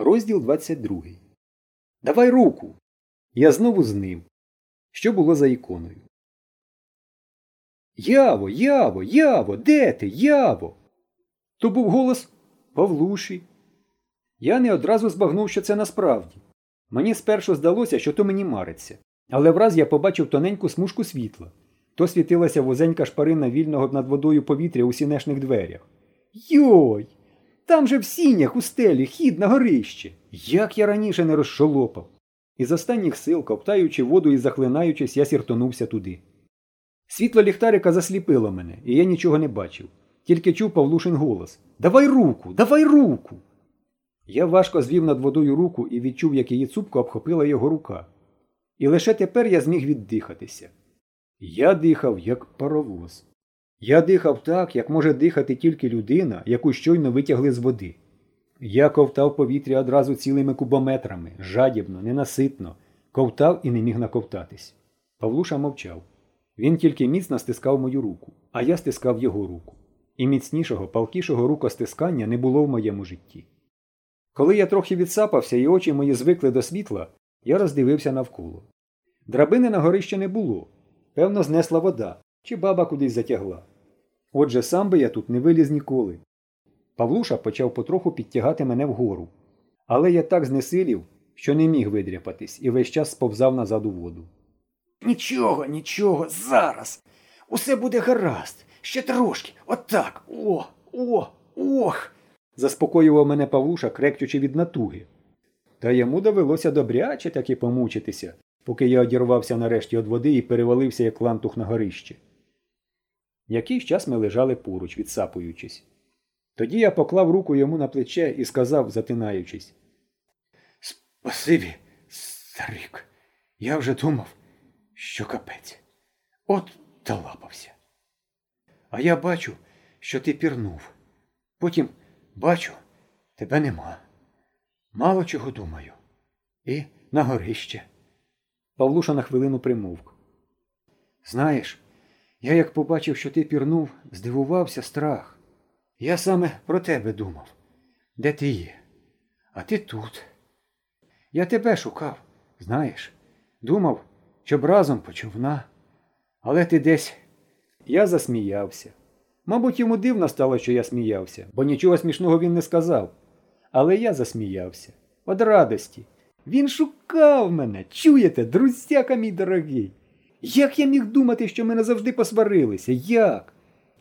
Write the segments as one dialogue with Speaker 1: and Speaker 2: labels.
Speaker 1: Розділ 22. Давай руку. Я знову з ним. Що було за іконою? Яво, яво, яво, де ти, яво? То був голос Павлуші. Я не одразу збагнув, що це насправді. Мені спершу здалося, що то мені мариться. Але враз я побачив тоненьку смужку світла. То світилася вузенька шпарина вільного над водою повітря у сінешних дверях. Йой! Там же в сінях у стелі хід на горище. Як я раніше не розшолопав. Із останніх сил, ковтаючи воду і захлинаючись, я сіртонувся туди. Світло ліхтарика засліпило мене, і я нічого не бачив. Тільки чув Павлушин голос Давай руку, давай руку. Я важко звів над водою руку і відчув, як її цупко обхопила його рука. І лише тепер я зміг віддихатися. Я дихав, як паровоз. Я дихав так, як може дихати тільки людина, яку щойно витягли з води. Я ковтав повітря одразу цілими кубометрами, жадібно, ненаситно, ковтав і не міг наковтатись. Павлуша мовчав. Він тільки міцно стискав мою руку, а я стискав його руку. І міцнішого, палкішого рукостискання не було в моєму житті. Коли я трохи відсапався і очі мої звикли до світла, я роздивився навколо. Драбини на горище не було. Певно, знесла вода, чи баба кудись затягла. Отже, сам би я тут не виліз ніколи. Павлуша почав потроху підтягати мене вгору. Але я так знесилів, що не міг видряпатись і весь час сповзав назад у воду. Нічого, нічого, зараз. Усе буде гаразд. Ще трошки. Отак. О, о, ох. заспокоював мене Павлуша, кректючи від натуги. Та йому довелося добряче таки помучитися, поки я одірвався нарешті від води і перевалився, як лантух на горище. Якийсь час ми лежали поруч, відсапуючись. Тоді я поклав руку йому на плече і сказав, затинаючись. Спасибі, старик. Я вже думав, що капець. От талапався. А я бачу, що ти пірнув. Потім бачу, тебе нема. Мало чого думаю. І на горище. Павлуша на хвилину примовк. Знаєш, я як побачив, що ти пірнув, здивувався страх. Я саме про тебе думав. Де ти є? А ти тут. Я тебе шукав, знаєш, думав, щоб разом по човна. Але ти десь. Я засміявся. Мабуть, йому дивно стало, що я сміявся, бо нічого смішного він не сказав. Але я засміявся. От радості. Він шукав мене, чуєте, друзяка мій дорогий. Як я міг думати, що ми назавжди посварилися? Як?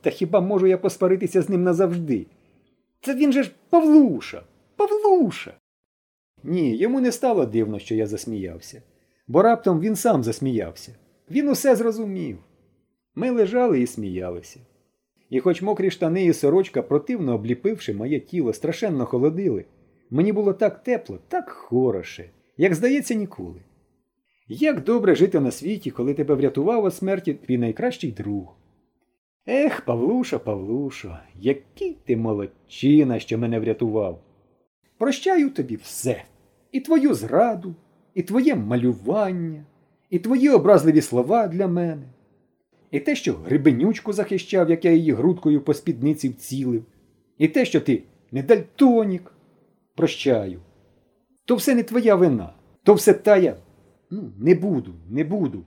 Speaker 1: Та хіба можу я посваритися з ним назавжди? Це він же ж Павлуша, Павлуша. Ні, йому не стало дивно, що я засміявся, бо раптом він сам засміявся. Він усе зрозумів. Ми лежали і сміялися. І хоч мокрі штани і сорочка, противно обліпивши моє тіло, страшенно холодили, мені було так тепло, так хороше, як здається, ніколи. Як добре жити на світі, коли тебе врятував від смерті твій найкращий друг. Ех, Павлуша, Павлушо, який ти молодчина, що мене врятував. Прощаю тобі все, і твою зраду, і твоє малювання, і твої образливі слова для мене, і те, що грибенючку захищав, як я її грудкою по спідниці вцілив, і те, що ти не дальтонік. Прощаю. То все не твоя вина, то все тая. Ну, не буду, не буду.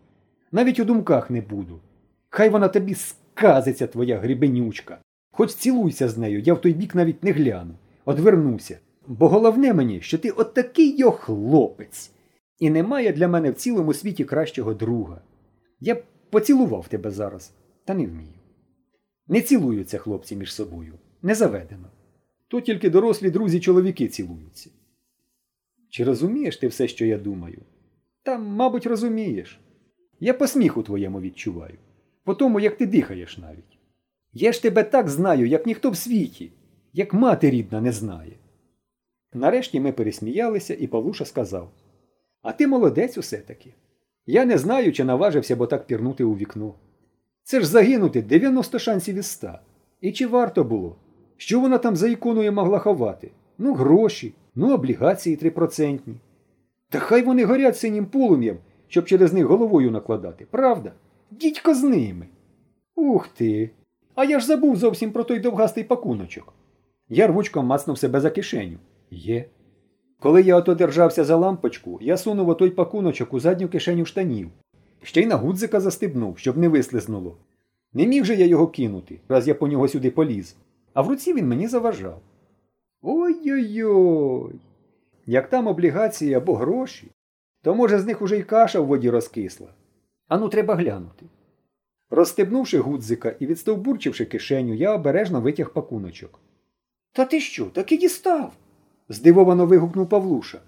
Speaker 1: Навіть у думках не буду. Хай вона тобі сказиться, твоя грибенючка. Хоч цілуйся з нею, я в той бік навіть не гляну. Одвернуся. Бо головне мені, що ти от такий йо хлопець. І немає для мене в цілому світі кращого друга. Я б поцілував тебе зараз, та не вмію. Не цілуються хлопці між собою. Не заведено. То тільки дорослі друзі чоловіки цілуються. Чи розумієш ти все, що я думаю? Та, мабуть, розумієш. Я посміху твоєму відчуваю, по тому, як ти дихаєш навіть. Я ж тебе так знаю, як ніхто в світі, як мати рідна не знає. Нарешті ми пересміялися, і Павлуша сказав А ти молодець усе таки. Я не знаю, чи наважився бо так пірнути у вікно. Це ж загинути 90 шансів із 100. І чи варто було? Що вона там за іконою могла ховати? Ну, гроші, ну, облігації трипроцентні. Та хай вони горять синім полум'ям, щоб через них головою накладати, правда? Дідько з ними. Ух ти. А я ж забув зовсім про той довгастий пакуночок. Я рвучком мацнув себе за кишеню. Є. Коли я ото держався за лампочку, я сунув отой пакуночок у задню кишеню штанів. Ще й на гудзика застебнув, щоб не вислизнуло. Не міг же я його кинути, раз я по нього сюди поліз. А в руці він мені заважав. Ой-ой-ой. Як там облігації або гроші, то може з них уже й каша в воді розкисла. Ану, треба глянути. Розстебнувши гудзика і відстовбурчивши кишеню, я обережно витяг пакуночок. Та ти що, таки дістав? здивовано вигукнув Павлуша.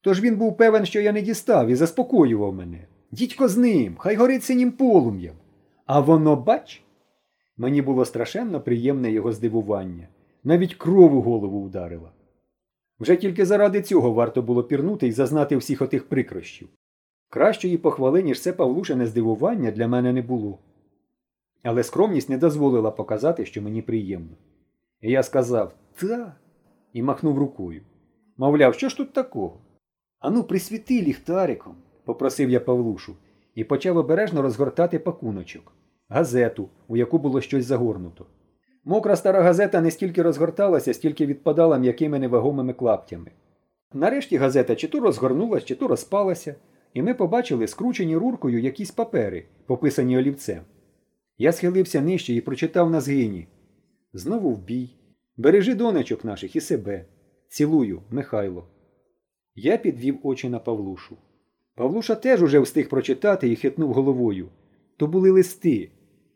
Speaker 1: Тож він був певен, що я не дістав і заспокоював мене. Дідько з ним, хай горить синім полум'ям. А воно, бач? Мені було страшенно приємне його здивування. Навіть кров у голову вдарила. Вже тільки заради цього варто було пірнути і зазнати всіх отих прикрощів. Кращої похвали, ніж це Павлушине здивування для мене не було. Але скромність не дозволила показати, що мені приємно. І я сказав та і махнув рукою. Мовляв, що ж тут такого? Ану, присвіти ліхтариком, попросив я Павлушу, і почав обережно розгортати пакуночок, газету, у яку було щось загорнуто. Мокра стара газета не стільки розгорталася, стільки відпадала м'якими невагомими клаптями. Нарешті газета чи то розгорнулась, чи то розпалася, і ми побачили скручені руркою якісь папери, пописані олівцем. Я схилився нижче і прочитав на згині. Знову в бій. Бережи донечок наших і себе. Цілую, Михайло. Я підвів очі на Павлушу. Павлуша теж уже встиг прочитати і хитнув головою. То були листи,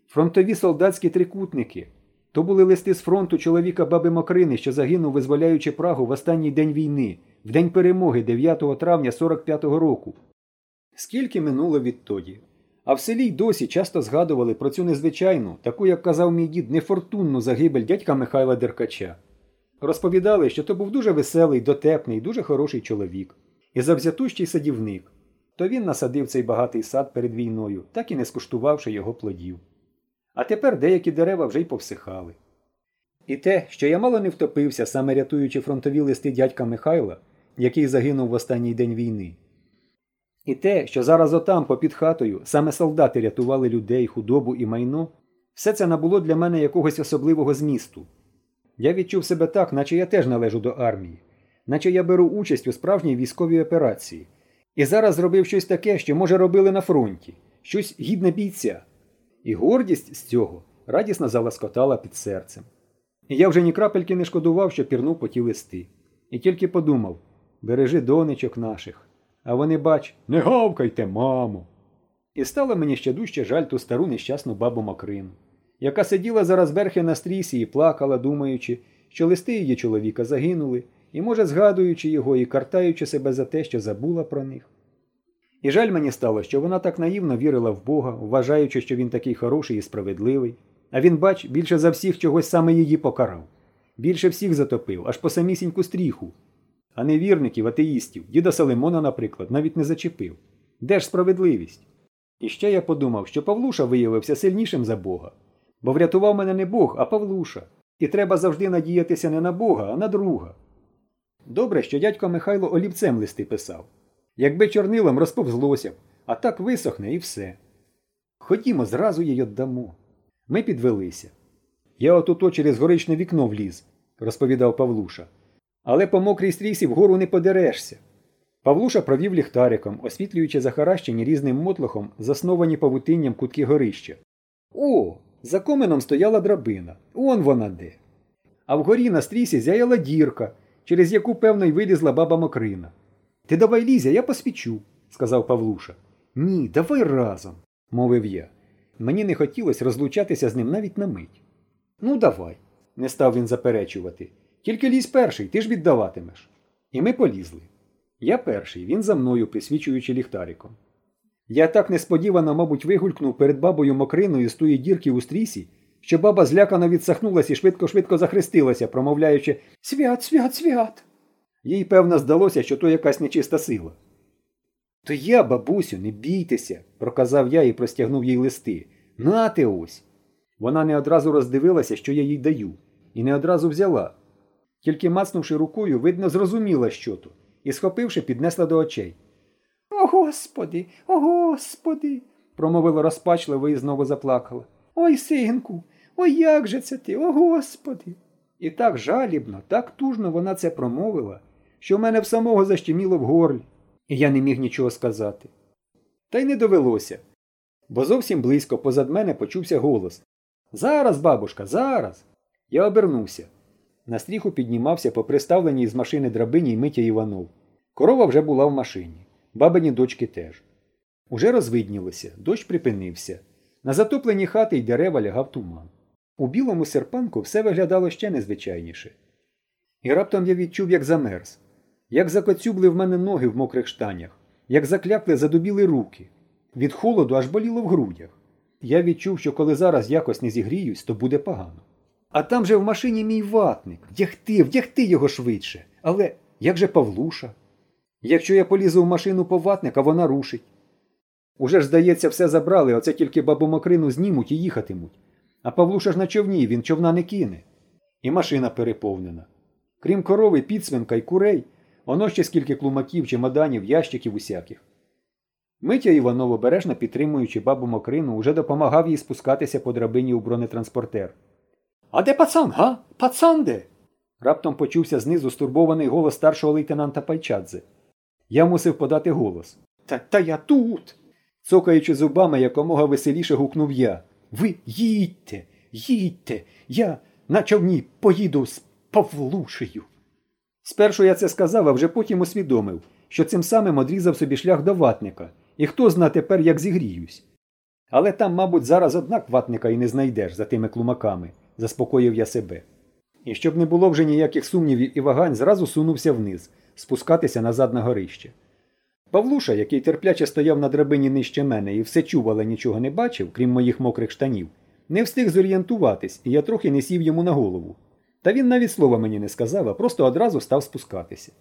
Speaker 1: фронтові солдатські трикутники. То були листи з фронту чоловіка баби Мокрини, що загинув, визволяючи Прагу в останній день війни, в день перемоги 9 травня 45-го року. Скільки минуло відтоді? А в селі й досі часто згадували про цю незвичайну, таку, як казав мій дід, нефортунну загибель дядька Михайла Деркача. Розповідали, що то був дуже веселий, дотепний, дуже хороший чоловік і завзятущий садівник. То він насадив цей багатий сад перед війною, так і не скуштувавши його плодів. А тепер деякі дерева вже й повсихали. І те, що я мало не втопився, саме рятуючи фронтові листи дядька Михайла, який загинув в останній день війни. І те, що зараз отам, попід хатою, саме солдати рятували людей, худобу і майно, все це набуло для мене якогось особливого змісту. Я відчув себе так, наче я теж належу до армії, наче я беру участь у справжній військовій операції. І зараз зробив щось таке, що, може, робили на фронті, щось гідне бійця. І гордість з цього радісно заласкотала під серцем. І я вже ні крапельки не шкодував, що пірнув по ті листи. І тільки подумав бережи донечок наших. А вони, бач, не гавкайте, мамо. І стало мені ще дужче жаль ту стару нещасну бабу Макрину, яка сиділа зараз верхи на стрісі і плакала, думаючи, що листи її чоловіка загинули, і, може, згадуючи його і картаючи себе за те, що забула про них. І жаль мені стало, що вона так наївно вірила в Бога, вважаючи, що він такий хороший і справедливий, а він, бач, більше за всіх чогось саме її покарав, більше всіх затопив, аж по самісіньку стріху. А невірників, атеїстів, діда Салимона, наприклад, навіть не зачепив. Де ж справедливість? І ще я подумав, що Павлуша виявився сильнішим за Бога. Бо врятував мене не Бог, а Павлуша. І треба завжди надіятися не на Бога, а на друга. Добре, що дядько Михайло олівцем листи писав. Якби чорнилом розповзлося б, а так висохне і все. Ходімо, зразу їй віддамо. Ми підвелися. Я отуто через горичне вікно вліз, розповідав Павлуша. Але по мокрій стрісі вгору не подерешся. Павлуша провів ліхтариком, освітлюючи захаращені різним мотлохом, засновані павутинням кутки горища. О, за коменом стояла драбина. Он вона де. А вгорі на стрісі зяяла дірка, через яку, певно, й вилізла баба Мокрина. Ти давай лізя, я посвічу, сказав Павлуша. Ні, давай разом, мовив я. Мені не хотілося розлучатися з ним навіть на мить. Ну, давай, не став він заперечувати. Тільки лізь перший, ти ж віддаватимеш. І ми полізли. Я перший, він за мною, присвічуючи ліхтариком. Я так несподівано, мабуть, вигулькнув перед бабою мокриною з тої дірки у стрісі, що баба злякано відсахнулася і швидко-швидко захрестилася, промовляючи Свят, свят, свят. Їй, певно, здалося, що то якась нечиста сила. То я, бабусю, не бійтеся, проказав я і простягнув їй листи. Нате ось. Вона не одразу роздивилася, що я їй даю, і не одразу взяла. Тільки мацнувши рукою, видно, зрозуміла, що то, і, схопивши, піднесла до очей. О Господи, о Господи, промовила розпачливо і знову заплакала. Ой, синку, ой як же це ти, о Господи. І так жалібно, так тужно вона це промовила, що в мене в самого защеміло в горлі, і я не міг нічого сказати. Та й не довелося, бо зовсім близько позад мене почувся голос Зараз, бабушка, зараз. Я обернувся. На стріху піднімався по приставленій з машини драбині й Митя Іванов. Корова вже була в машині, бабині дочки теж. Уже розвиднілося, дощ припинився. На затоплені хати й дерева лягав туман. У білому серпанку все виглядало ще незвичайніше. І раптом я відчув, як замерз, як закоцюбли в мене ноги в мокрих штанях, як заклякли задубіли руки. Від холоду аж боліло в грудях. Я відчув, що коли зараз якось не зігріюсь, то буде погано. А там же в машині мій ватник. Вдягти, вдягти його швидше. Але як же Павлуша? Якщо я полізу в машину по ватника, вона рушить. Уже ж, здається, все забрали, оце тільки бабу Мокрину знімуть і їхатимуть. А Павлуша ж на човні, він човна не кине. І машина переповнена. Крім корови, підсвинка й курей, воно ще скільки клумаків, чемоданів, ящиків усяких. Митя Іванов, обережно підтримуючи бабу Мокрину, уже допомагав їй спускатися по драбині у бронетранспортер. А де пацан, га? Пацан де? Раптом почувся знизу стурбований голос старшого лейтенанта Пайчадзе. Я мусив подати голос. Та та я тут. Цокаючи зубами, якомога веселіше гукнув я. Ви їдьте, їдьте, я на човні поїду з Павлушею. Спершу я це сказав, а вже потім усвідомив, що цим самим одрізав собі шлях до ватника, і хто зна тепер, як зігріюсь. Але там, мабуть, зараз однак ватника і не знайдеш за тими клумаками, заспокоїв я себе. І щоб не було вже ніяких сумнівів і вагань, зразу сунувся вниз, спускатися назад на горище. Павлуша, який терпляче стояв на драбині нижче мене і все чув, але нічого не бачив, крім моїх мокрих штанів, не встиг зорієнтуватись, і я трохи не сів йому на голову. Та він навіть слова мені не сказав, а просто одразу став спускатися.